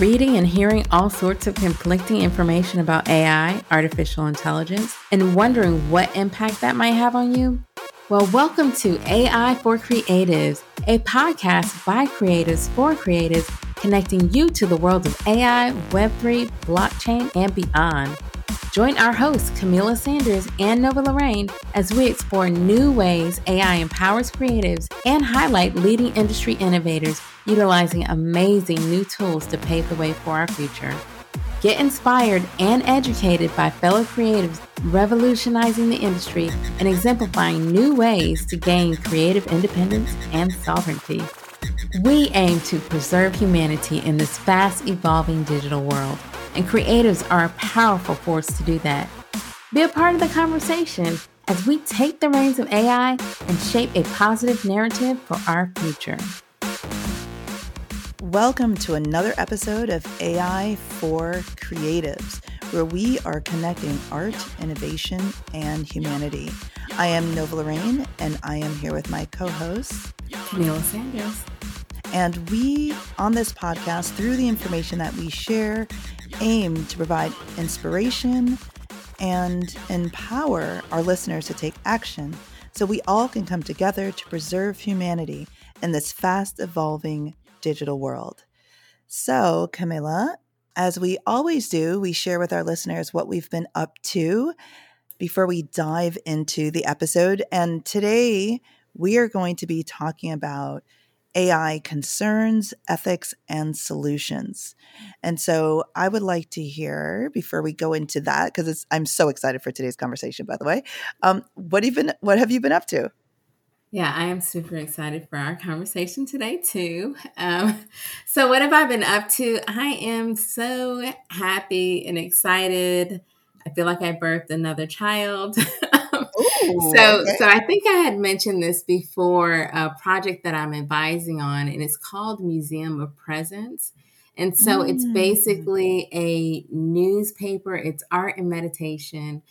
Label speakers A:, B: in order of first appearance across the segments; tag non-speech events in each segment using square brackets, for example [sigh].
A: Reading and hearing all sorts of conflicting information about AI, artificial intelligence, and wondering what impact that might have on you? Well, welcome to AI for Creatives, a podcast by creatives for creatives, connecting you to the world of AI, Web3, blockchain, and beyond. Join our hosts, Kamilah Sanders and Nova Lorraine, as we explore new ways AI empowers creatives and highlight leading industry innovators utilizing amazing new tools to pave the way for our future. Get inspired and educated by fellow creatives revolutionizing the industry and exemplifying new ways to gain creative independence and sovereignty. We aim to preserve humanity in this fast evolving digital world and creatives are a powerful force to do that. Be a part of the conversation as we take the reins of AI and shape a positive narrative for our future.
B: Welcome to another episode of AI for Creatives, where we are connecting art, innovation, and humanity. I am Nova Lorraine, and I am here with my co host,
A: Kamilah Sanders.
B: And we, on this podcast, through the information that we share, aim to provide inspiration and empower our listeners to take action so we all can come together to preserve humanity in this fast evolving digital world. So, Kamilah, as we always do, we share with our listeners what we've been up to before we dive into the episode. And today we are going to be talking about AI concerns, ethics, and solutions. And so I would like to hear before we go into that, because I'm so excited for today's conversation, by the way. Um, what even what have you been up to?
A: Yeah, I am super excited for our conversation today too. Um, [laughs] so, what have I been up to? I am so happy and excited. I feel like I birthed another child. [laughs] so okay. so I think I had mentioned this before a project that I'm advising on and it's called Museum of Presence. And so mm. it's basically a newspaper, it's art and meditation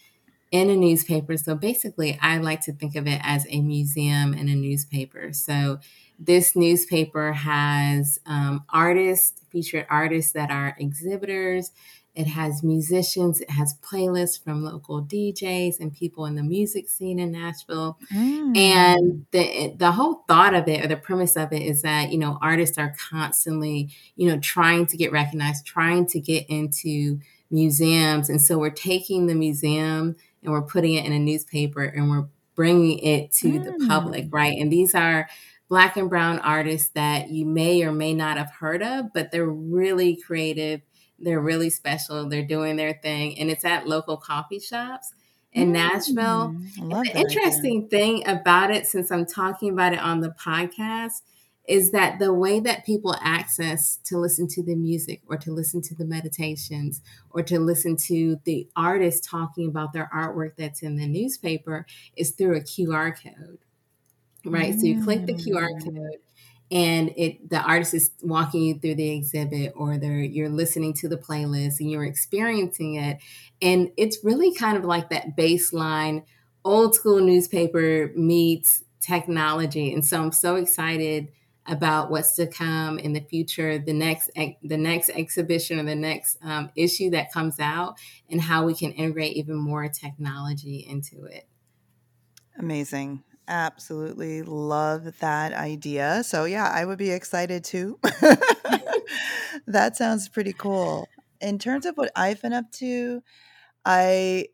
A: in a newspaper. So basically I like to think of it as a museum and a newspaper. So this newspaper has um, artists, featured artists that are exhibitors. It has musicians, it has playlists from local DJs and people in the music scene in Nashville. Mm. And the the whole thought of it or the premise of it is that, you know, artists are constantly, you know, trying to get recognized, trying to get into museums. And so we're taking the museum and we're putting it in a newspaper and we're bringing it to mm. the public, right? And these are black and brown artists that you may or may not have heard of, but they're really creative they're really special. They're doing their thing, and it's at local coffee shops in mm, Nashville. the interesting idea. thing about it, since I'm talking about it on the podcast, is that the way that people access to listen to the music or to listen to the meditations or to listen to the artist talking about their artwork that's in the newspaper is through a QR code. Right. Mm. So you click the QR mm. code and it the artist is walking you through the exhibit or they're you're listening to the playlist and you're experiencing it and it's really kind of like that baseline old school newspaper meets technology and so i'm so excited about what's to come in the future the next the next exhibition or the next um, issue that comes out and how we can integrate even more technology into it
B: amazing absolutely love that idea. So, yeah, I would be excited too. [laughs] that sounds pretty cool. In terms of what I've been up to, I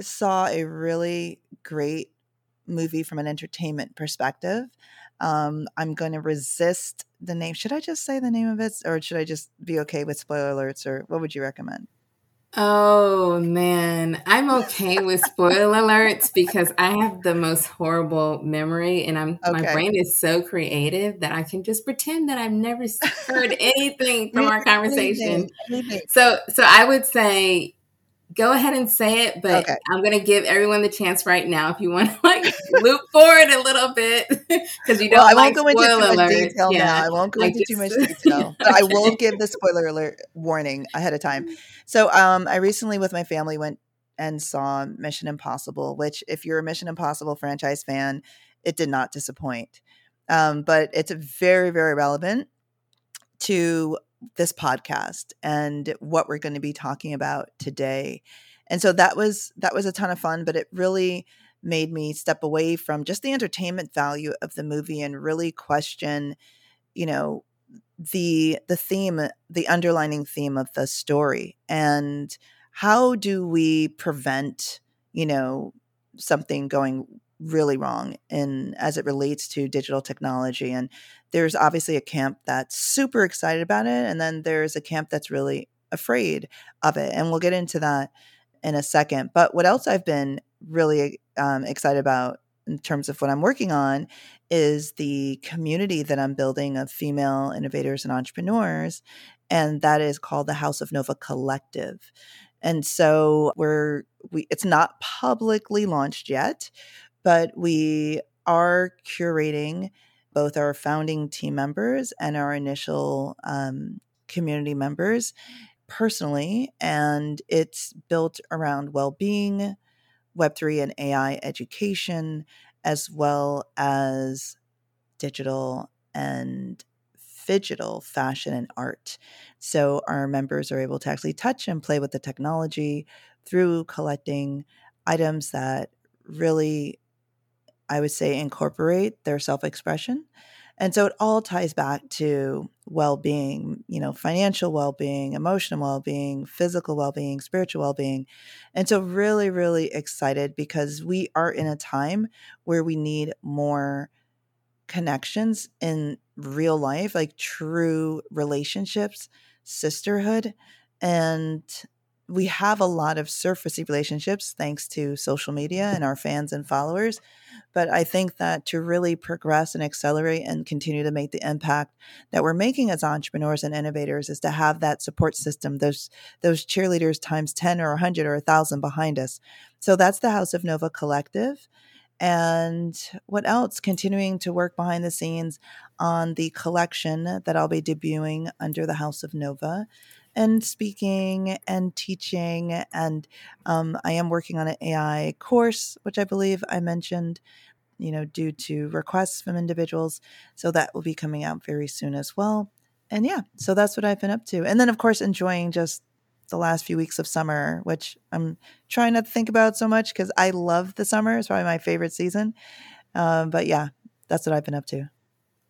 B: saw a really great movie from an entertainment perspective. Um, I'm going to resist the name. Should I just say the name of it, or should I just be okay with spoiler alerts, or what would you recommend?
A: Oh man, I'm okay with spoiler alerts because I have the most horrible memory and I'm okay. my brain is so creative that I can just pretend that I've never heard [laughs] anything from our conversation. So so I would say go ahead and say it, but okay. I'm going to give everyone the chance right now if you want to [laughs] like loop forward a little bit [laughs] because you don't. Well, I
B: won't go into too much detail yeah. now. I won't go into too much [laughs] detail, but I will give the spoiler alert warning ahead of time. So, um, I recently with my family went and saw Mission Impossible, which, if you're a Mission Impossible franchise fan, it did not disappoint. Um, but it's very, very relevant to this podcast and what we're going to be talking about today. And so that was that was a ton of fun, but it really made me step away from just the entertainment value of the movie and really question, you know, the the theme, the underlining theme of the story and how do we prevent, you know, something going really wrong in as it relates to digital technology and there's obviously a camp that's super excited about it and then there's a camp that's really afraid of it and we'll get into that in a second. But what else i've been really um, excited about in terms of what i'm working on is the community that i'm building of female innovators and entrepreneurs and that is called the house of nova collective. And so we're we it's not publicly launched yet but we are curating both our founding team members and our initial um, community members personally. And it's built around well being, Web3 and AI education, as well as digital and digital fashion and art. So our members are able to actually touch and play with the technology through collecting items that really I would say, incorporate their self expression. And so it all ties back to well being, you know, financial well being, emotional well being, physical well being, spiritual well being. And so, really, really excited because we are in a time where we need more connections in real life, like true relationships, sisterhood. And we have a lot of surfacey relationships thanks to social media and our fans and followers. But I think that to really progress and accelerate and continue to make the impact that we're making as entrepreneurs and innovators is to have that support system, those those cheerleaders times 10 or 100 or 1,000 behind us. So that's the House of Nova Collective. And what else? Continuing to work behind the scenes on the collection that I'll be debuting under the House of Nova and speaking and teaching. And um, I am working on an AI course, which I believe I mentioned, you know, due to requests from individuals. So that will be coming out very soon as well. And yeah, so that's what I've been up to. And then, of course, enjoying just the last few weeks of summer, which I'm trying not to think about so much because I love the summer. It's probably my favorite season. Um, but yeah, that's what I've been up to.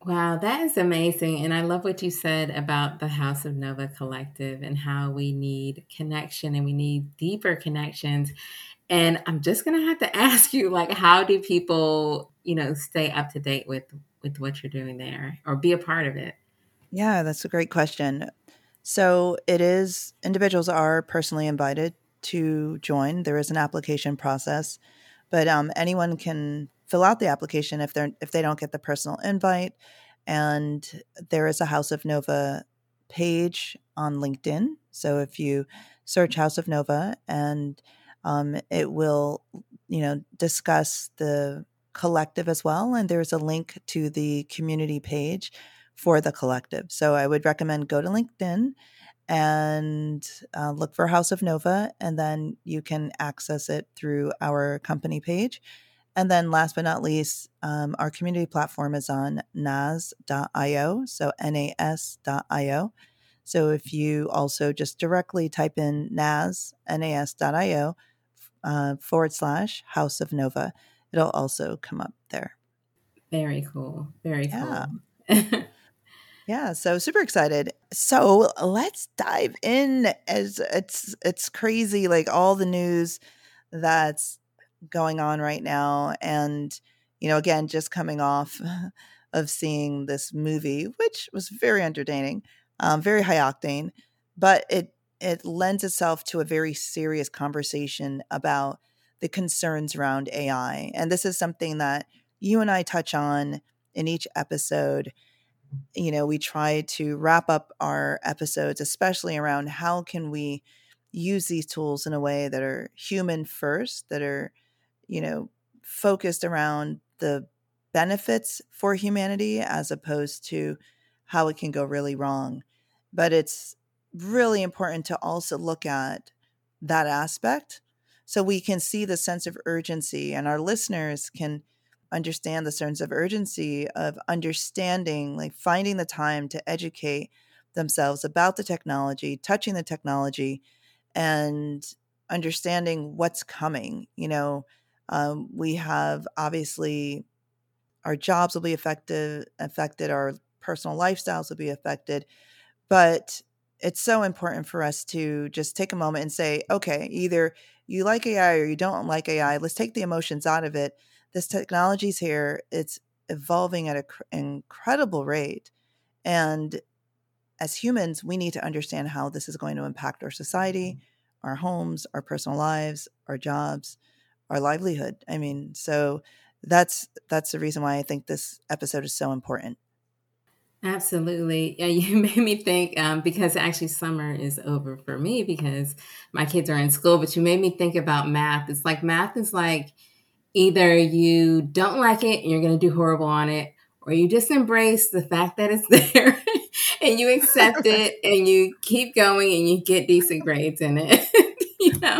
A: Wow, that is amazing. And I love what you said about the House of Nova Collective and how we need connection and we need deeper connections. And I'm just going to have to [laughs] ask you like how do people, you know, stay up to date with with what you're doing there or be a part of it?
B: Yeah, that's a great question. So, it is individuals are personally invited to join. There is an application process, but um, anyone can fill out the application if they're if they don't get the personal invite. And there is a House of Nova page on LinkedIn. So if you search House of Nova, and um, it will, you know, discuss the collective as well. And there's a link to the community page for the collective. So I would recommend go to LinkedIn and uh, look for House of Nova, and then you can access it through our company page. And then last but not least, um, our community platform is on nas.io, so nas.io. So if you also just directly type in nas, nas.io uh, forward slash House of Nova, it'll also come up there.
A: Very cool. Very
B: yeah. cool. [laughs] yeah, so super excited. So let's dive in as it's it's crazy like all the news that's going on right now. And, you know, again, just coming off [laughs] of seeing this movie, which was very entertaining, um, very high octane, but it it lends itself to a very serious conversation about the concerns around AI. And this is something that you and I touch on in each episode. You know, we try to wrap up our episodes, especially around how can we use these tools in a way that are human first, that are you know, focused around the benefits for humanity as opposed to how it can go really wrong. But it's really important to also look at that aspect so we can see the sense of urgency and our listeners can understand the sense of urgency of understanding like finding the time to educate themselves about the technology, touching the technology, and understanding what's coming. You know, um, we have obviously our jobs will be affected, affected, our personal lifestyles will be affected, but it's so important for us to just take a moment and say, okay, either you like AI or you don't like AI. Let's take the emotions out of it. This technology's here. It's evolving at an cr- incredible rate. And as humans, we need to understand how this is going to impact our society, our homes, our personal lives, our jobs, our livelihood. I mean, so that's that's the reason why I think this episode is so important.
A: Absolutely. Yeah, [laughs] you made me think um, because actually summer is over for me because my kids are in school, but you made me think about math. It's like math is like either you don't like it and you're going to do horrible on it, or you just embrace the fact that it's [laughs] there and you accept [laughs] it and you keep going and you get decent grades in it.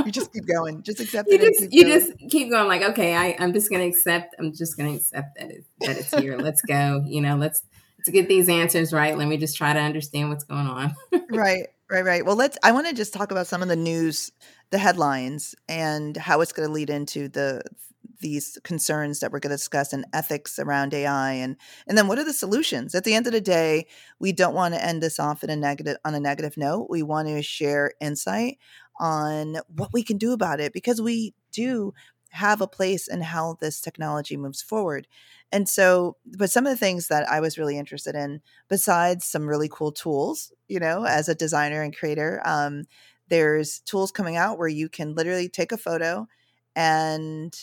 A: You
B: just keep going, just accept
A: you
B: it.
A: Just, you going. just keep going. Like, okay, I, I'm just going to accept. I'm just going to accept that it, that it's here. let's go. You know, let's to get these answers right, let me just try to understand what's going on. [laughs]
B: right, right, right. Well, let's. I want to just talk about some of the news, the headlines, and how it's going to lead into the these concerns that we're going to discuss and ethics around AI and and then what are the solutions? At the end of the day, we don't want to end this off in a negative on a negative note. We want to share insight on what we can do about it because we do have a place in how this technology moves forward. And so, but some of the things that I was really interested in, besides some really cool tools, you know, as a designer and creator, um, there's tools coming out where you can literally take a photo and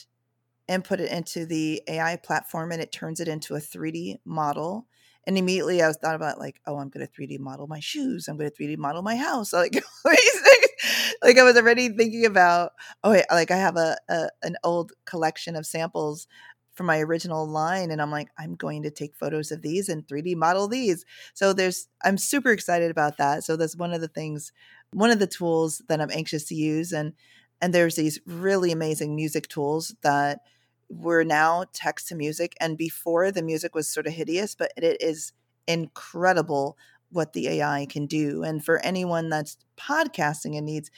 B: input it into the AI platform and it turns it into a 3D model. And immediately I was thought about like, oh, I'm going to 3D model my shoes. I'm going to 3D model my house. [laughs] Like, [laughs] like I was already thinking about, oh, wait, like I have a, a an old collection of samples from my original line and I'm like I'm going to take photos of these and 3D model these. So there's I'm super excited about that. So that's one of the things one of the tools that I'm anxious to use and and there's these really amazing music tools that were now text to music and before the music was sort of hideous but it is incredible what the AI can do and for anyone that's podcasting and needs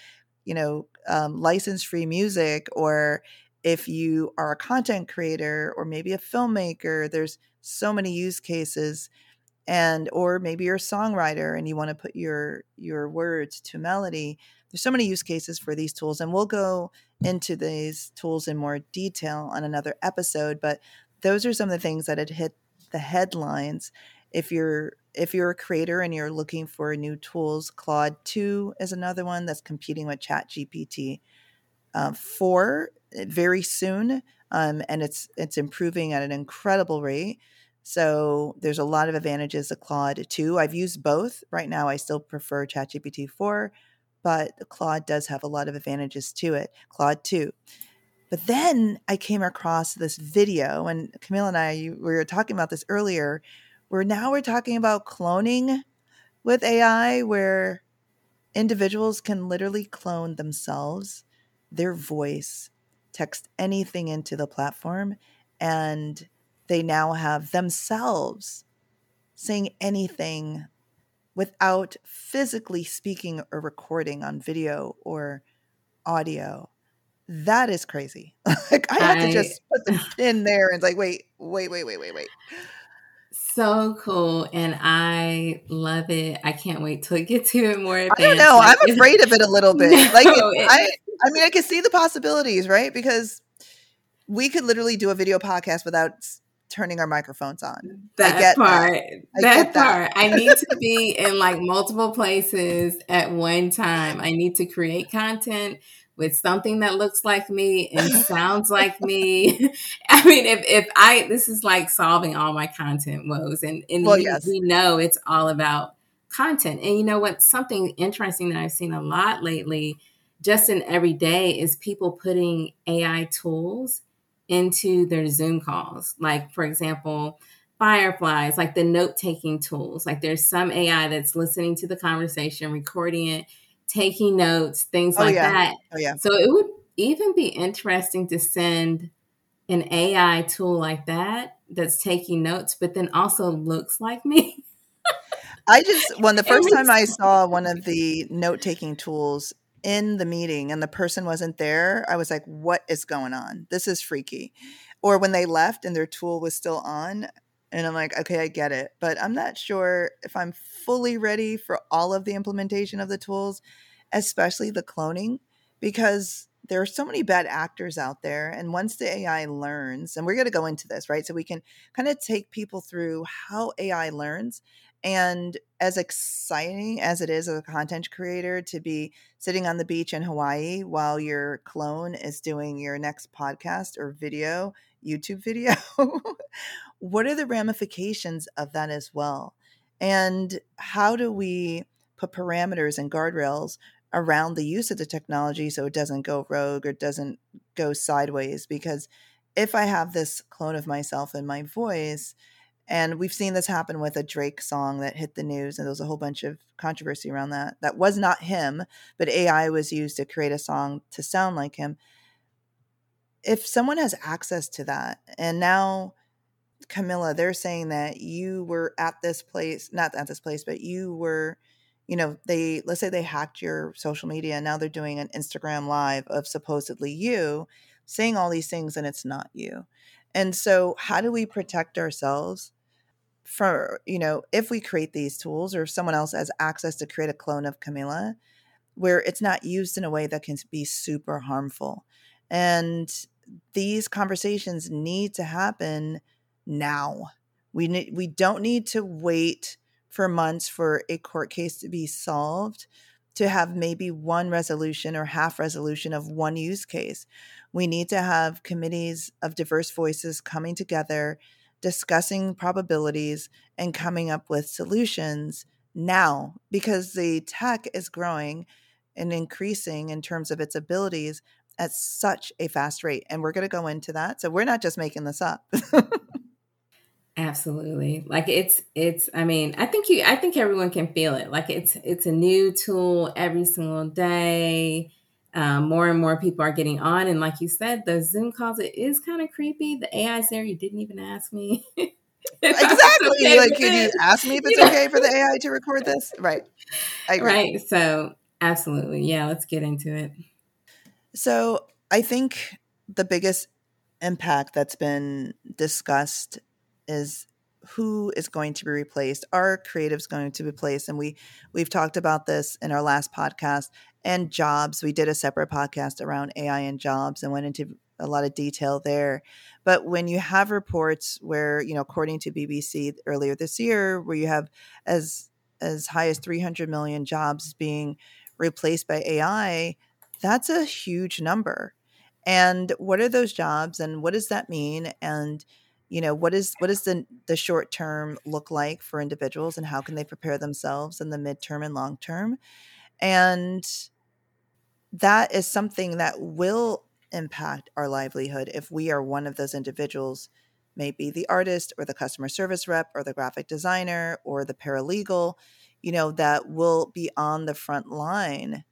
B: you know um, license free music or if you are a content creator or maybe a filmmaker, there's so many use cases and or maybe you're a songwriter and you want to put your your words to melody there's so many use cases for these tools and we'll go into these tools in more detail on another episode but those are some of the things that had hit the headlines if you're if you're a creator and you're looking for new tools claude 2 is another one that's competing with chat gpt uh, 4 very soon, um, and it's it's improving at an incredible rate. So there's a lot of advantages to Claude 2. I've used both. Right now, I still prefer ChatGPT 4, but Claude does have a lot of advantages to it. Claude 2. But then I came across this video, and Camille and I, we were talking about this earlier, where now we're talking about cloning with AI, where individuals can literally clone themselves, their voice, text anything into the platform and they now have themselves saying anything without physically speaking or recording on video or audio. That is crazy. [laughs] like I had I, to just put the [laughs] pin there and it's like, wait, wait, wait, wait, wait, wait.
A: So cool, and I love it. I can't wait till it gets [laughs] to it more.
B: Advanced. I don't know. I'm afraid of it a little bit. No, like it, I, I mean, I can see the possibilities, right? Because we could literally do a video podcast without turning our microphones on.
A: That part. That, that part. I need to be in like multiple places at one time. I need to create content with something that looks like me and sounds like me. [laughs] I mean, if, if I, this is like solving all my content woes. And, and well, we, yes. we know it's all about content. And you know what? Something interesting that I've seen a lot lately just in every day is people putting AI tools into their Zoom calls. Like, for example, Fireflies, like the note taking tools. Like, there's some AI that's listening to the conversation, recording it, taking notes, things oh, like
B: yeah.
A: that.
B: Oh, yeah.
A: So, it would even be interesting to send an AI tool like that that's taking notes, but then also looks like me.
B: I just when the [laughs] first time I saw one of the note taking tools in the meeting and the person wasn't there, I was like, what is going on? This is freaky. Or when they left and their tool was still on, and I'm like, okay, I get it. But I'm not sure if I'm fully ready for all of the implementation of the tools, especially the cloning, because there are so many bad actors out there. And once the AI learns, and we're going to go into this, right? So we can kind of take people through how AI learns. And as exciting as it is as a content creator to be sitting on the beach in Hawaii while your clone is doing your next podcast or video, YouTube video, [laughs] what are the ramifications of that as well? And how do we put parameters and guardrails around the use of the technology so it doesn't go rogue or doesn't go sideways because if i have this clone of myself in my voice and we've seen this happen with a drake song that hit the news and there was a whole bunch of controversy around that that was not him but ai was used to create a song to sound like him if someone has access to that and now kamilah they're saying that you were at this place not at this place but you were you know, they let's say they hacked your social media and now they're doing an Instagram live of supposedly you saying all these things and it's not you. And so how do we protect ourselves for, you know, if we create these tools or if someone else has access to create a clone of Kamilah where it's not used in a way that can be super harmful. And these conversations need to happen now. We need we don't need to wait for months for a court case to be solved to have maybe one resolution or half resolution of one use case. We need to have committees of diverse voices coming together, discussing probabilities, and coming up with solutions now because the tech is growing and increasing in terms of its abilities at such a fast rate. And we're going to go into that. So we're not just making this up. [laughs]
A: Absolutely. Like it's it's I mean, I think you I think everyone can feel it. Like it's it's a new tool every single day. Um, more and more people are getting on and like you said, those Zoom calls it is kind of creepy. The AI's there, you didn't even ask me. [laughs]
B: exactly. Okay like, can you ask me if it's [laughs] you okay know? for the AI to record this? Right.
A: Right. So absolutely. Yeah, let's get into it.
B: So I think the biggest impact that's been discussed is who is going to be replaced are creatives going to be replaced and we we've talked about this in our last podcast and jobs we did a separate podcast around ai and jobs and went into a lot of detail there. But when you have reports where you know according to bbc earlier this year where you have as as high as 300 million jobs being replaced by ai that's a huge number. And what are those jobs and what does that mean? And you know what is what does the the short term look like for individuals and how can they prepare themselves in the midterm and long term? And that is something that will impact our livelihood if we are one of those individuals maybe the artist or the customer service rep or the graphic designer or the paralegal you know that will be on the front line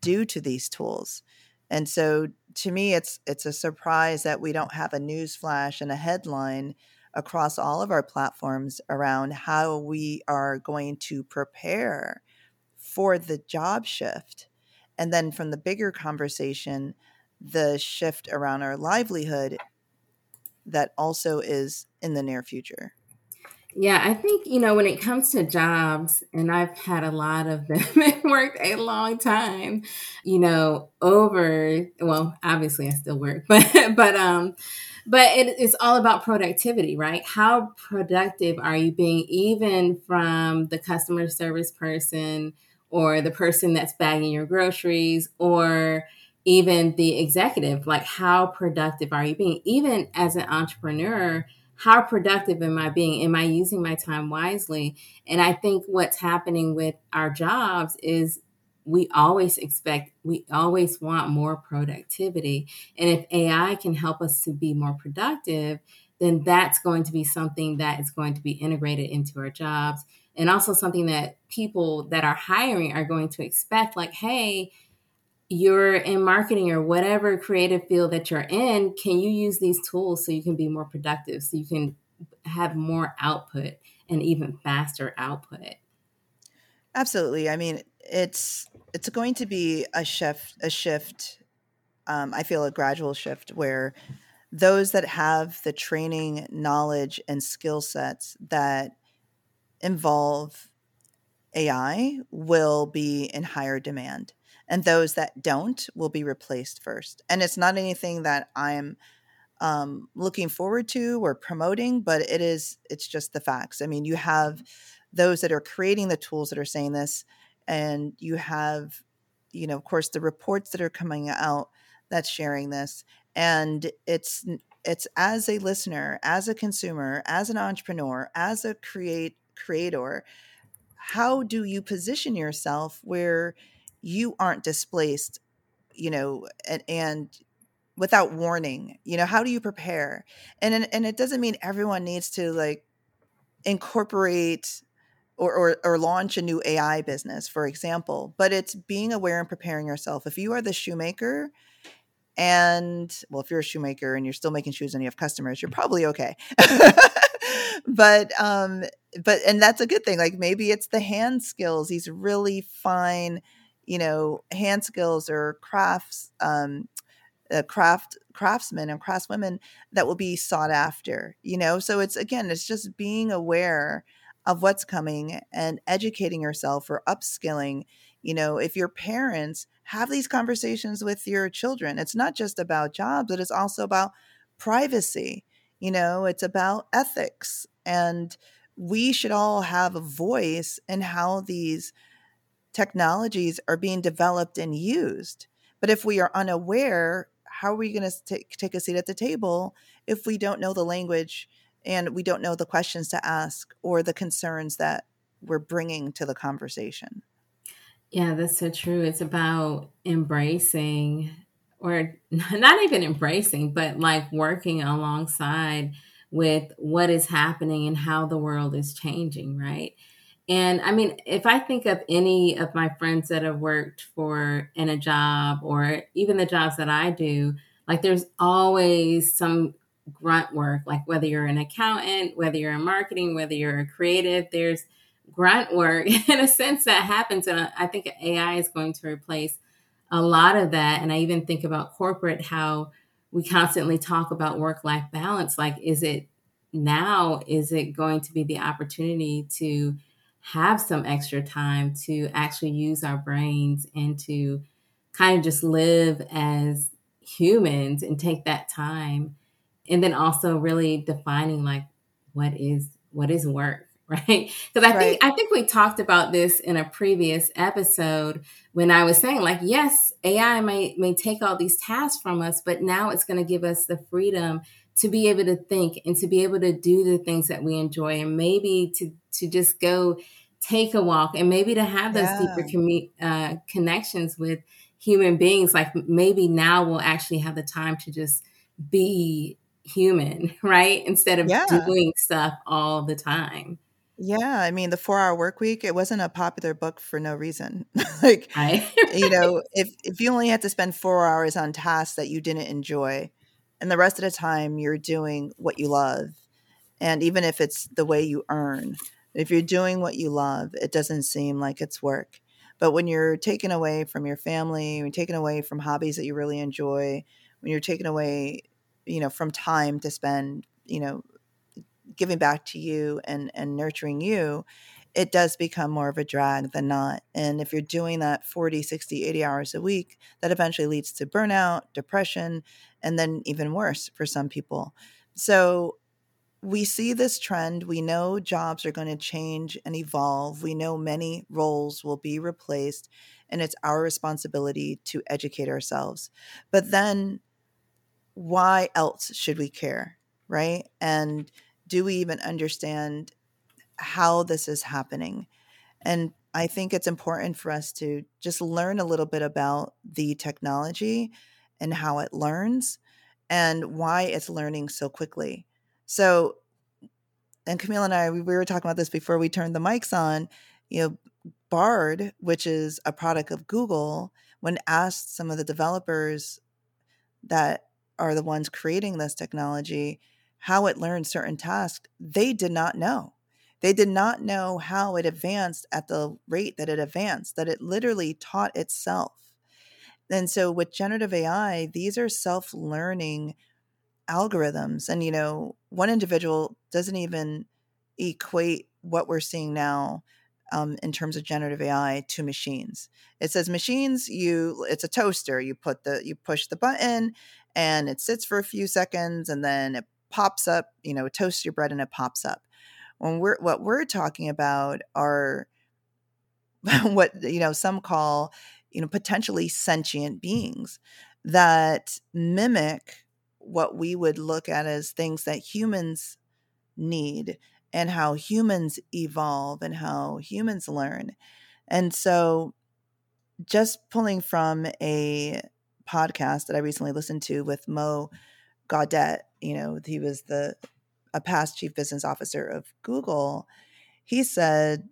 B: due to these tools. And so to me it's it's a surprise that we don't have a news flash and a headline across all of our platforms around how we are going to prepare for the job shift and then from the bigger conversation the shift around our livelihood that also is in the near future
A: yeah, I think, you know, when it comes to jobs, and I've had a lot of [laughs] them and worked a long time, you know, over, well, obviously I still work, [laughs] but, but, um, but it, it's all about productivity, right? How productive are you being, even from the customer service person or the person that's bagging your groceries or even the executive? Like, how productive are you being? Even as an entrepreneur, how productive am I being? Am I using my time wisely? And I think what's happening with our jobs is we always expect, we always want more productivity. And if AI can help us to be more productive, then that's going to be something that is going to be integrated into our jobs. And also something that people that are hiring are going to expect like, hey, you're in marketing or whatever creative field that you're in, can you use these tools so you can be more productive, so you can have more output and even faster output?
B: Absolutely. I mean, it's it's going to be a shift a shift um, I feel a gradual shift where those that have the training, knowledge, and skill sets that involve AI will be in higher demand. And those that don't will be replaced first. And it's not anything that I'm um, looking forward to or promoting, but it is, it's just the facts. I mean, you have those that are creating the tools that are saying this, and you have, you know, of course, the reports that are coming out that's sharing this. And it's, it's as a listener, as a consumer, as an entrepreneur, as a create creator, how do you position yourself where you aren't displaced, you know, and, and without warning, you know, how do you prepare? And and it doesn't mean everyone needs to like incorporate or, or, or launch a new AI business, for example, but it's being aware and preparing yourself. If you are the shoemaker, and well, if you're a shoemaker and you're still making shoes and you have customers, you're probably okay. [laughs] but um, but and that's a good thing. Like maybe it's the hand skills, these really fine, you know, hand skills or crafts, um, uh, craft craftsmen and craftswomen that will be sought after. You know, so it's again, it's just being aware of what's coming and educating yourself or upskilling. You know, if your parents have these conversations with your children, it's not just about jobs, but it's also about privacy. You know, it's about ethics and we should all have a voice in how these technologies are being developed and used. But if we are unaware, how are we going to take, take a seat at the table if we don't know the language and we don't know the questions to ask or the concerns that we're bringing to the conversation?
A: Yeah, that's so true. It's about embracing, or [laughs] not even embracing, but like working alongside with what is happening and how the world is changing, right? And I mean, if I think of any of my friends that have worked for in a job or even the jobs that I do, like there's always some grunt work, like whether you're an accountant, whether you're in marketing, whether you're a creative, there's grunt work [laughs] in a sense that happens. And I think AI is going to replace a lot of that. And I even think about corporate, how we constantly talk about work life balance. Like, is it now, is it going to be the opportunity to have some extra time to actually use our brains and to kind of just live as humans and take that time? And then also really defining like what is what is work [laughs] right because i right. think i think we talked about this in a previous episode when i was saying like yes ai may may take all these tasks from us but now it's going to give us the freedom to be able to think and to be able to do the things that we enjoy and maybe to to just go take a walk and maybe to have those yeah. deeper commu- uh, connections with human beings like maybe now we'll actually have the time to just be human [laughs] right instead of yeah. doing stuff all the time
B: yeah, I mean, the four-hour work week, it wasn't a popular book for no reason. [laughs] like, right. you [laughs] know, if if you only had to spend four hours on tasks that you didn't enjoy, and the rest of the time you're doing what you love, and even if it's the way you earn, if you're doing what you love, it doesn't seem like it's work. But when you're taken away from your family, when you're taken away from hobbies that you really enjoy, when you're taken away, you know, from time to spend, you know, giving back to you and and nurturing you it does become more of a drag than not. And if you're doing that 40 60 80 hours a week that eventually leads to burnout depression and then even worse for some people. So we see this trend. We know jobs are going to change and evolve. We know many roles will be replaced and it's our responsibility to educate ourselves. But then why else should we care right? And do we even understand how this is happening? And I think it's important for us to just learn a little bit about the technology and how it learns and why it's learning so quickly. So, and Camille and I, we were talking about this before we turned the mics on. You know, Bard, which is a product of Google, when asked some of the developers that are the ones creating this technology, how it learned certain tasks, they did not know. They did not know how it advanced at the rate that it advanced, that it literally taught itself. And so with generative AI, these are self learning algorithms. And, you know, one individual doesn't even equate what we're seeing now um, in terms of generative AI to machines. It says machines, you it's a toaster. You put the you push the button and it sits for a few seconds and then it pops up, you know, toast your bread and it pops up. When we're what we're talking about are [laughs] what you know some call you know potentially sentient beings that mimic what we would look at as things that humans need and how humans evolve and how humans learn. And so, just pulling from a podcast that I recently listened to with Mo Gawdat, you know, he was the a past chief business officer of Google. He said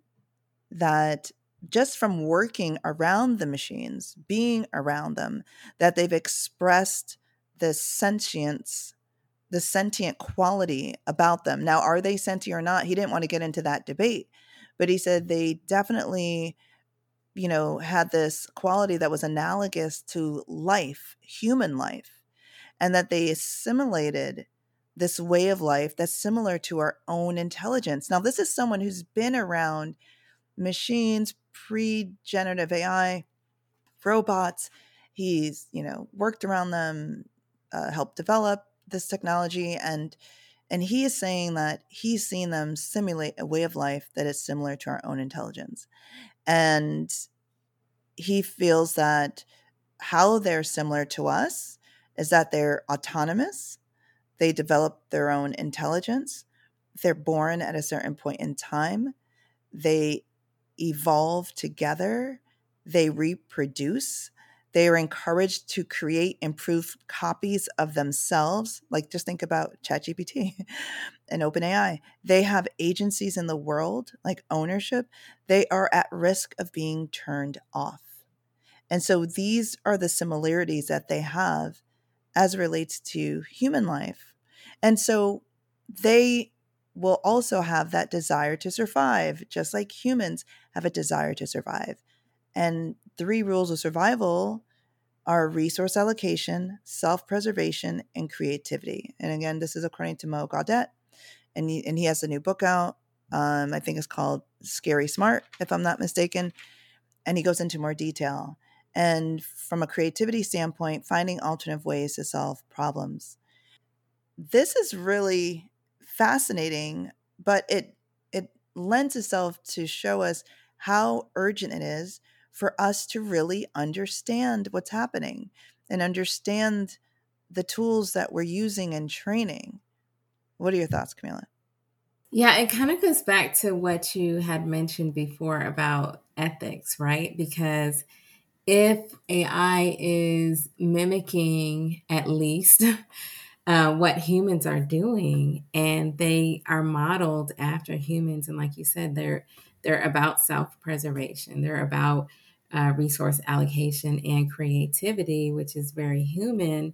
B: that just from working around the machines, being around them, that they've expressed the sentience the sentient quality about them. Now, are they sentient or not? He didn't want to get into that debate, but he said they definitely, you know, had this quality that was analogous to life, human life, and that they assimilated this way of life that's similar to our own intelligence. Now, this is someone who's been around machines, pre generative AI, robots. He's, you know, worked around them, uh, helped develop this technology and and he is saying that he's seen them simulate a way of life that is similar to our own intelligence and he feels that how they're similar to us is that they're autonomous they develop their own intelligence they're born at a certain point in time they evolve together they reproduce they are encouraged to create improved copies of themselves. Like just think about ChatGPT [laughs] and OpenAI. They have agencies in the world, like ownership. They are at risk of being turned off. And so these are the similarities that they have as relates to human life. And so they will also have that desire to survive, just like humans have a desire to survive. And three rules of survival are resource allocation, self preservation, and creativity. And again, this is according to Mo Gawdat, and he, and he has a new book out. Um, I think it's called Scary Smart, if I'm not mistaken. And he goes into more detail. And from a creativity standpoint, finding alternative ways to solve problems. This is really fascinating, but it it lends itself to show us how urgent it is for us to really understand what's happening and understand the tools that we're using and training. What are your thoughts, Kamilah?
A: Yeah, it kind of goes back to what you had mentioned before about ethics, right? Because if AI is mimicking at least [laughs] uh, what humans are doing and they are modeled after humans, and like you said, they're they're about self-preservation, they're about uh, resource allocation and creativity, which is very human,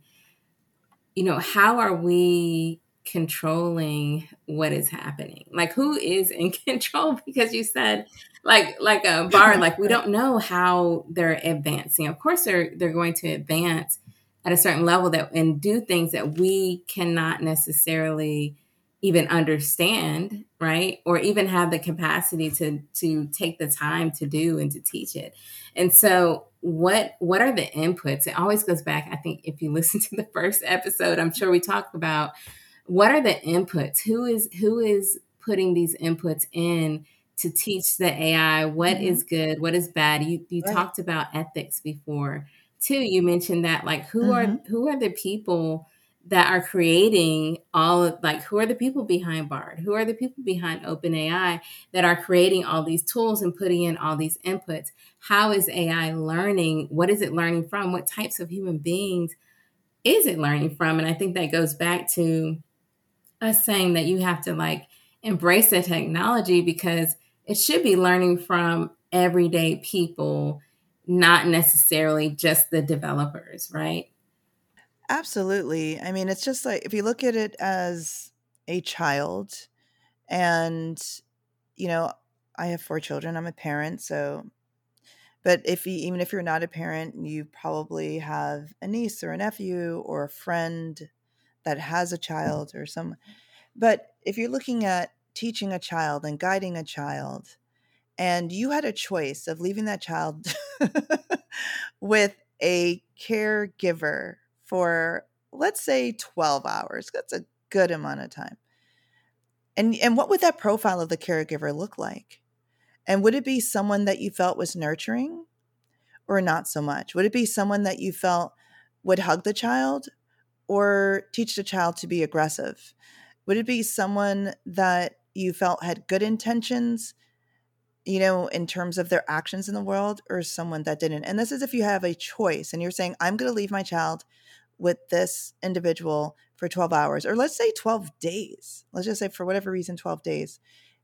A: you know, how are we controlling what is happening? Like who is in [laughs] control? Because you said like like a bar, like we don't know how they're advancing. Of course they're they're going to advance at a certain level that and do things that we cannot necessarily even understand right or even have the capacity to to take the time to do and to teach it and so what what are the inputs it always goes back i think if you [laughs] listen to the first episode i'm sure we talked about what are the inputs who is who is putting these inputs in to teach the ai what mm-hmm. is good what is bad you you right. talked about ethics before too you mentioned that like who mm-hmm. are who are the people that are creating all of, like who are the people behind Bard? Who are the people behind OpenAI that are creating all these tools and putting in all these inputs? How is AI learning? What is it learning from? What types of human beings is it learning from? And I think that goes back to us saying that you have to like embrace the technology because it should be learning from everyday people, not necessarily just the developers, right?
B: Absolutely. I mean, it's just like if you look at it as a child and you know, I have four children. I'm a parent, so but if you even if you're not a parent, you probably have a niece or a nephew or a friend that has a mm-hmm. child or some but if you're looking at teaching a child and guiding a child and you had a choice of leaving that child [laughs] with a caregiver for let's say 12 hours that's a good amount of time and and what would that profile of the caregiver look like? And would it be someone that you felt was nurturing or not so much? Would it be someone that you felt would hug the child or teach the child to be aggressive would it be someone that you felt had good intentions you know, in terms of their actions in the world or someone that didn't. And this is if you have a choice and you're saying, I'm going to leave my child with this individual for 12 hours, or let's say 12 days. Let's just say for whatever reason, 12 days.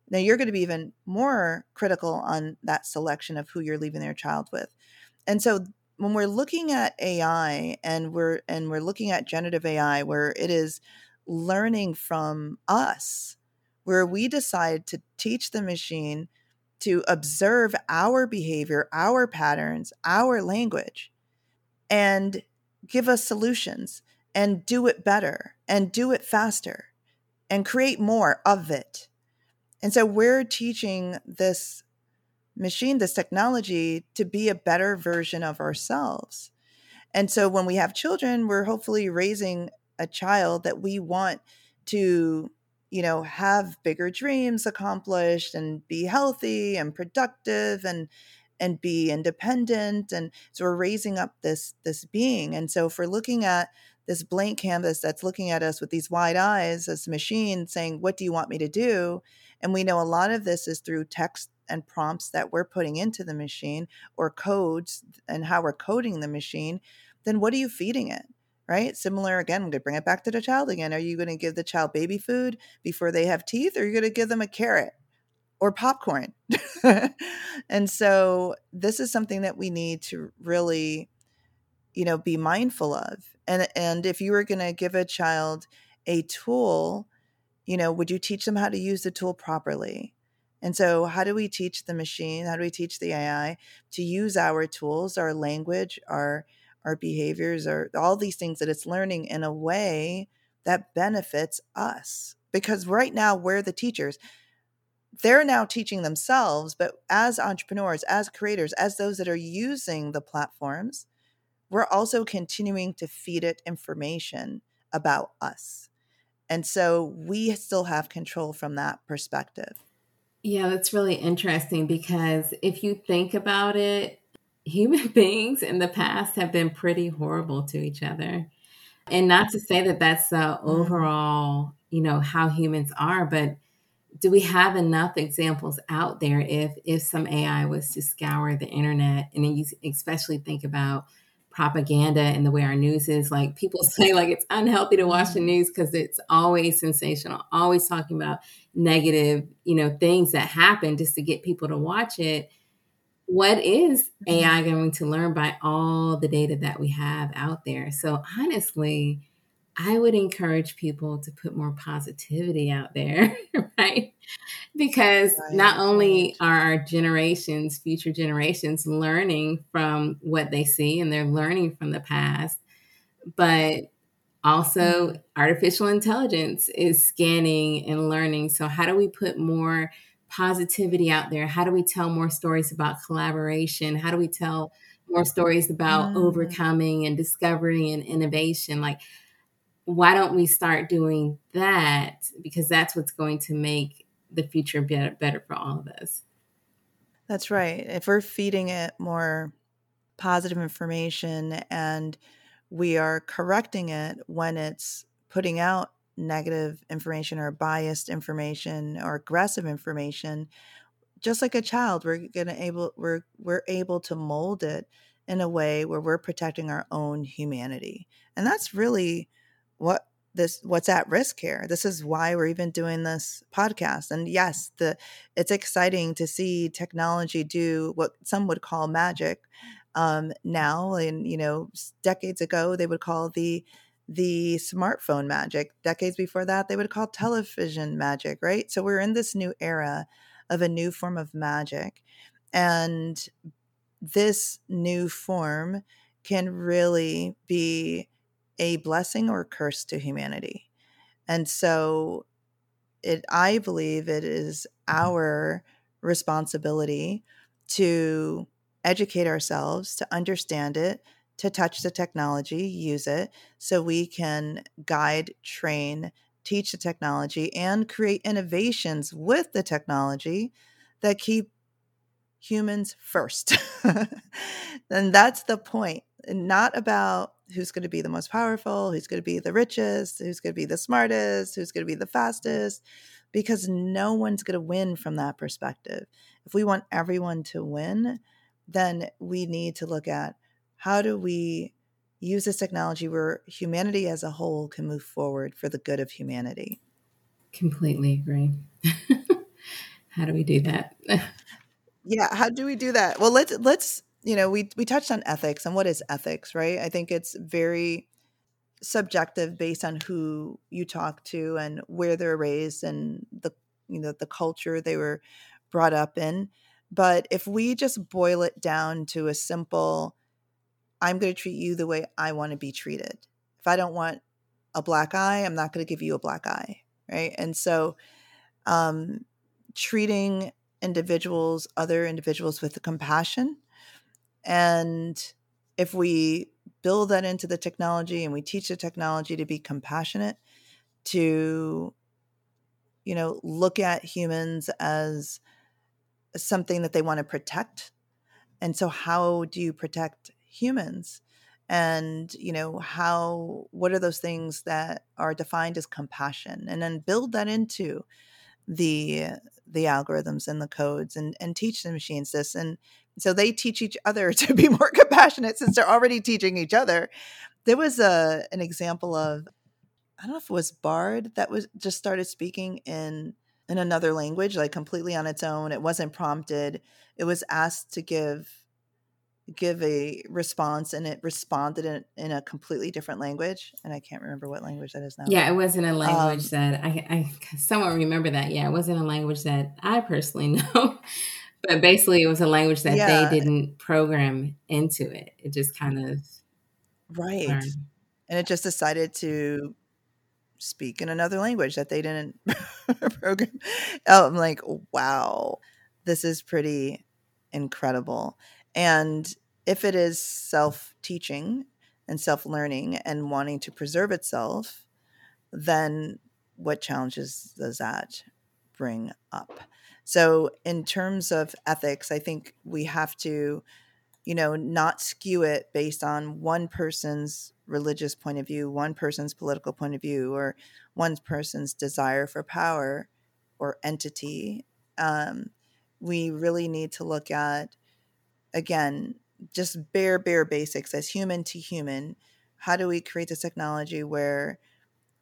B: Now you're going to be even more critical on that selection of who you're leaving their child with. And so when we're looking at AI and we're and we're looking at generative AI where it is learning from us, where we decide to teach the machine to observe our behavior, our patterns, our language, and give us solutions and do it better and do it faster and create more of it. And so we're teaching this machine, this technology, to be a better version of ourselves. And so when we have children, we're hopefully raising a child that we want to you know have bigger dreams accomplished and be healthy and productive and and be independent. And so we're raising up this this being. And so if we're looking at this blank canvas that's looking at us with these wide eyes this machine saying what do you want me to do? And we know a lot of this is through text and prompts that we're putting into the machine or codes and how we're coding the machine then what are you feeding it right? Similar again, I'm going to bring it back to the child again. Are you going to give the child baby food before they have teeth, or are you going to give them a carrot or popcorn? [laughs] and so this is something that we need to really, you know, be mindful of. And and if you were going to give a child a tool, you know, would you teach them how to use the tool properly? And so, how do we teach the machine? How do we teach the AI to use our tools, our language, our our behaviors, or all these things that it's learning in a way that benefits us. Because right now, we're the teachers. They're now teaching themselves, but as entrepreneurs, as creators, as those that are using the platforms, we're also continuing to feed it information about us. And so we still have control from that perspective.
A: Yeah, that's really interesting because if you think about it, human [laughs] beings in the past have been pretty horrible to each other. And not to say that that's the mm-hmm. overall, you know, how humans are, but do we have enough examples out there if if some AI was to scour the internet and then you especially think about propaganda and the way our news is like people [laughs] say like it's unhealthy to watch the mm-hmm. news because it's always sensational always talking about negative you know things that happen just to get people to watch it what is mm-hmm. AI going to learn by all the data that we have out there? So, honestly, I would encourage people to put more positivity out there, [laughs] right? Because not only are our generations, future generations, learning from what they see and they're learning from the past, but also mm-hmm. artificial intelligence is scanning and learning. So, how do we put more positivity out there? How do we tell more stories about collaboration? How do we tell more stories about mm. overcoming and discovering and innovation? Like, why don't we start doing that? Because that's what's going to make the future better, better for all of us.
B: That's right. If we're feeding it more positive information and we are correcting it when it's putting out negative information or biased information or aggressive information just like a child we're to able we're we're able to mold it in a way where we're protecting our own humanity and that's really what this what's at risk here this is why we're even doing this podcast and yes the it's exciting to see technology do what some would call magic um, now and you know decades ago they would call the the smartphone magic. Decades before that, they would call television magic, right? So we're in this new era of a new form of magic. And this new form can really be a blessing or curse to humanity. And so it I believe it is mm-hmm. our responsibility to educate ourselves, to understand it, to touch the technology, use it so we can guide, train, teach the technology and create innovations with the technology that keep humans first. [laughs] and that's the point. Not about who's going to be the most powerful, who's going to be the richest, who's going to be the smartest, who's going to be the fastest, because no one's going to win from that perspective. If we want everyone to win, then we need to look at how do we use this technology where humanity as a whole can move forward for the good of humanity.
A: Completely agree. [laughs] how do we do that? [laughs]
B: yeah, how do we do that? Well, let's let's you know we we touched on ethics and what is ethics, right? I think it's very subjective based on who you talk to and where they're raised and the you know the culture they were brought up in. But if we just boil it down to a simple I'm going to treat you the way I want to be treated. If I don't want a black eye, I'm not going to give you a black eye, right? And so um treating individuals, other individuals with compassion. And if we build that into the technology and we teach the technology to be compassionate, to, you know, look at humans as something that they want to protect. And so, how do you protect humans? and you know how what are those things that are defined as compassion and then build that into the the algorithms and the codes and and teach the machines this and so they teach each other [laughs] to be more compassionate since they're already teaching each other. There was a an example of i don't know if it was bard that was just started speaking in in another language like completely on its own. It wasn't prompted. It was asked to give give a response and it responded in, in a completely different language and i can't remember what language that is now.
A: Yeah it wasn't a language um, that I, I somewhat remember that. Yeah it wasn't a language that i personally [laughs] know but basically it was a language that yeah. they didn't program into it it just kind of
B: right learned. and it just decided to speak in another language that they didn't [laughs] program oh, i'm like wow this is pretty incredible and if it is self teaching and self learning and wanting to preserve itself, then what challenges does that bring up? So, in terms of ethics, I think we have to, you know, not skew it based on one person's religious point of view, one person's political point of view, or one person's desire for power or entity. Um, we really need to look at again, just bare, bare basics as human to human. How do we create this technology where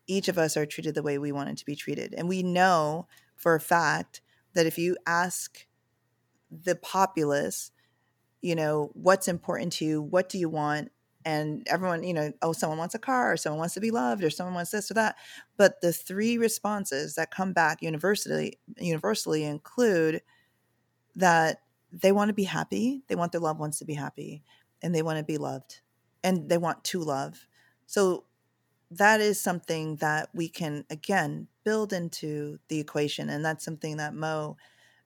B: each of us are treated the way we want it to be treated? And we know for a fact that if you ask the populace, you know, what's important to you, what do you want? And everyone, you know, oh, someone wants a car, or someone wants to be loved, or someone wants this or that. But the three responses that come back universally universally include that they want to be happy. They want their loved ones to be happy and they want to be loved and they want to love. So that is something that we can, again, build into the equation. And that's something that Mo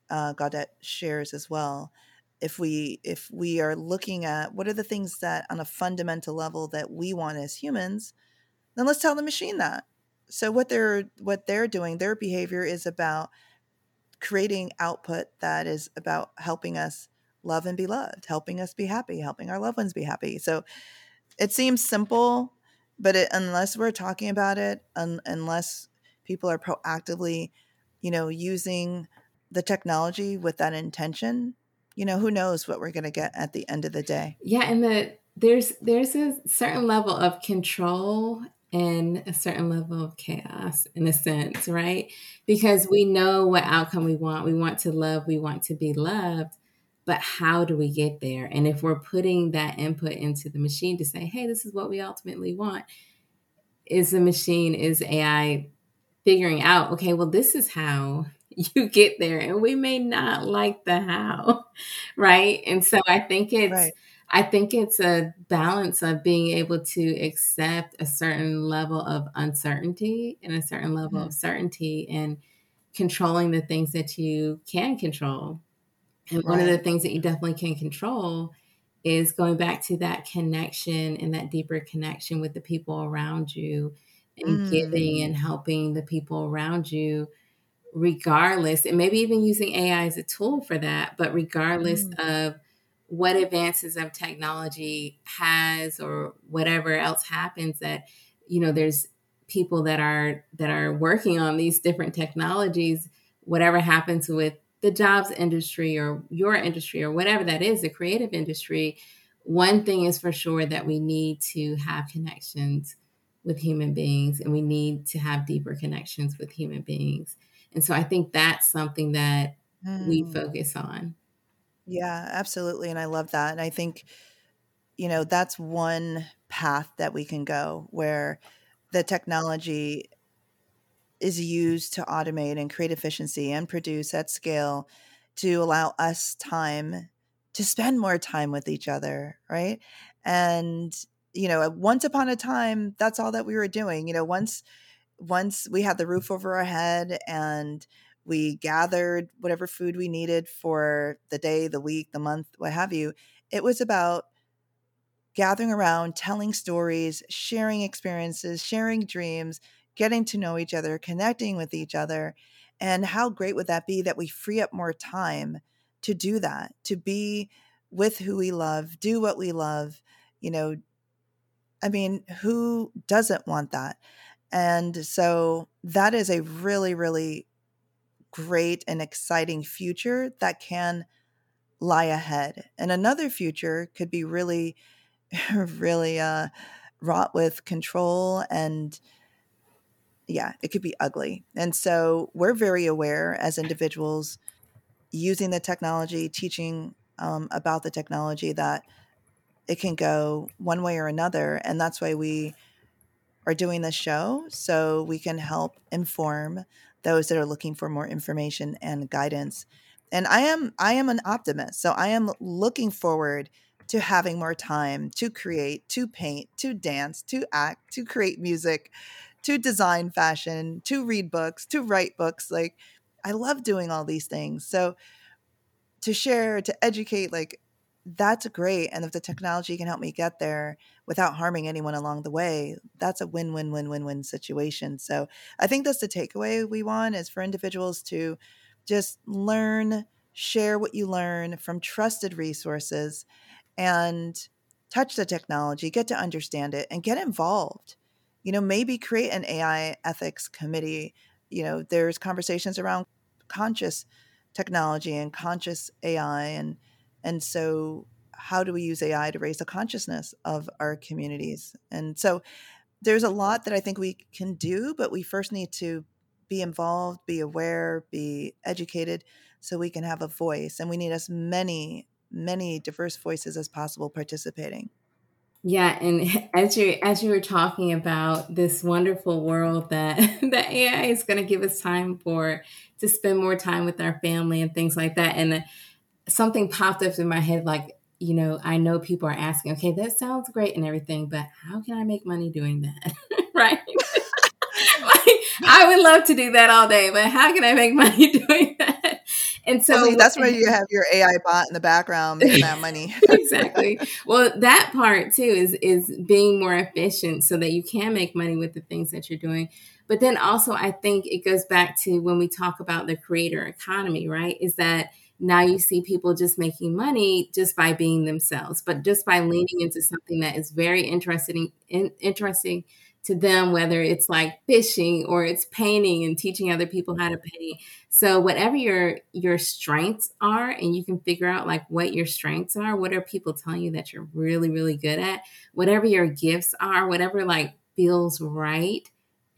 B: uh, shares as well. If we if we are looking at what are the things that on a fundamental level that we want as humans, then let's tell the machine that. So what they're what they're doing, their behavior is about creating output that is about helping us love and be loved, helping us be happy, helping our loved ones be happy. So it seems simple, but it, unless we're talking about it, un, unless people are proactively, you know, using the technology with that intention, you know, who knows what we're going to get at the end of the day.
A: Yeah, and the there's there's a certain level of control and a certain level of chaos in a sense, right? Because we know what outcome we want. We want to love, we want to be loved, but how do we get there? And if we're putting that input into the machine to say, hey, this is what we ultimately want, is the machine, is AI figuring out, okay, well, this is how [laughs] you get there and we may not like the how [laughs] right and so i think it's right. i think it's a balance of being able to accept a certain level of uncertainty and a certain level mm-hmm. of certainty and controlling the things that you can control and right. one of the things that you definitely can control is going back to that connection and that deeper connection with the people around you and mm. giving and helping the people around you regardless and maybe even using ai as a tool for that but regardless mm. of what advances of technology has or whatever else happens that you know there's people that are that are working on these different technologies whatever happens with the jobs industry or your industry or whatever that is, the creative industry, one thing is for sure that we need to have connections with human beings and we need to have deeper connections with human beings. And so I think that's something that mm. we focus on.
B: Yeah, absolutely. And I love that. And I think, you know, that's one path that we can go where the technology is used to automate and create efficiency and produce at scale to allow us time to spend more time with each other, right? And you know, once upon a time, that's all that we were doing. You know, once once we had the roof over our head and we gathered whatever food we needed for the day, the week, the month, what have you, it was about gathering around, telling stories, sharing experiences, sharing dreams, getting to know each other, connecting with each other. And how great would that be that we free up more time to do that, to be with who we love, do what we love? You know, I mean, who doesn't want that? And so that is a really, really great and exciting future that can lie ahead. And another future could be really, [laughs] really uh, wrought with control and yeah, it could be ugly. And so we're very aware as individuals using the technology, teaching um, about the technology that it can go one way or another. And that's why we are doing this show so we can help inform those that are looking for more information and guidance. And I am I am an optimist. So I am looking forward to having more time to create, to paint, to dance, to act, to create music, to design fashion, to read books, to write books. Like, I love doing all these things. So, to share, to educate, like, that's great. And if the technology can help me get there without harming anyone along the way, that's a win win win win win situation. So, I think that's the takeaway we want is for individuals to just learn, share what you learn from trusted resources and touch the technology, get to understand it, and get involved you know, maybe create an AI ethics committee. You know, there's conversations around conscious technology and conscious AI and and so how do we use AI to raise the consciousness of our communities? And so there's a lot that I think we can do, but we first need to be involved, be aware, be educated so we can have a voice. And we need as many, many diverse voices as possible participating.
A: Yeah, and [laughs] as you as you were talking about this wonderful world that [laughs] that AI is going to give us time for to spend more time with our family and things like that, and something popped up in my head like you know I know people are asking, okay, that sounds great and everything, but how can I make money doing that, [laughs] right? like, I would love to do that all day, but how can I make money doing that? And so
B: well, that's where you have your AI bot in the background making that money. [laughs]
A: exactly. Well, that part too is is being more efficient so that you can make money with the things that you're doing. But then also I think it goes back to when we talk about the creator economy, right? Is that now you see people just making money just by being themselves, but just by leaning into something that is very interesting, in, interesting to them, whether it's like fishing or it's painting and teaching other people how to mm-hmm. paint. So whatever your your strengths are, and you can figure out like what your strengths are, what are people telling you that you're really, really good at, whatever your gifts are, whatever like feels right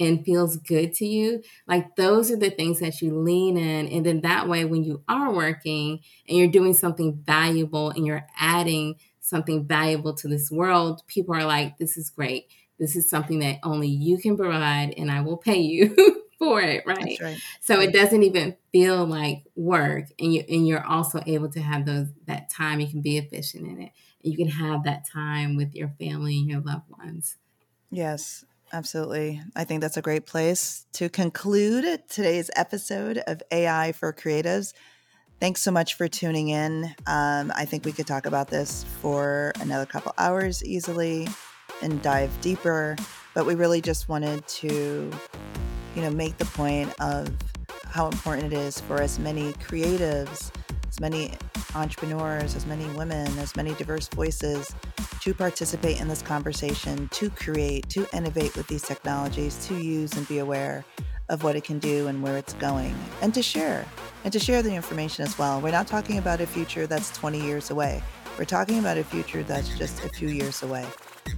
A: and feels good to you, like those are the things that you lean in. And then that way, when you are working and you're doing something valuable and you're adding something valuable to this world, people are like, this is great this is something that only you can provide, and I will pay you [laughs] for it, right?
B: right.
A: So it doesn't even feel like work, and you and you're also able to have those that time. You can be efficient in it, and you can have that time with your family and your loved ones.
B: Yes, absolutely. I think that's a great place to conclude today's episode of AI for Creatives. Thanks so much for tuning in. Um, I think we could talk about this for another couple hours easily and dive deeper, but we really just wanted to, you know, make the point of how important it is for as many creatives, as many entrepreneurs, as many women, as many diverse voices to participate in this conversation, to create, to innovate with these technologies, to use and be aware of what it can do and where it's going, and to share, and to share the information as well. We're not talking about a future that's 20 years away. We're talking about a future that's just a few years away.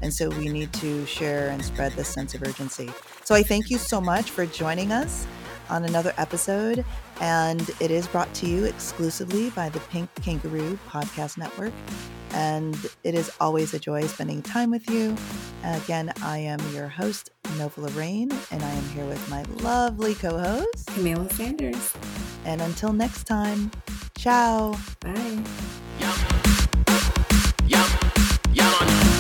B: And so we need to share and spread this sense of urgency. So I thank you so much for joining us on another episode. And it is brought to you exclusively by the Pink Kangaroo Podcast Network. And it is always a joy spending time with you. Again, I am your host, Nova Lorraine, and I am here with my lovely co host,
A: Kamilah Sanders.
B: And until next time, ciao.
A: Bye. Yum. Yum. Yum.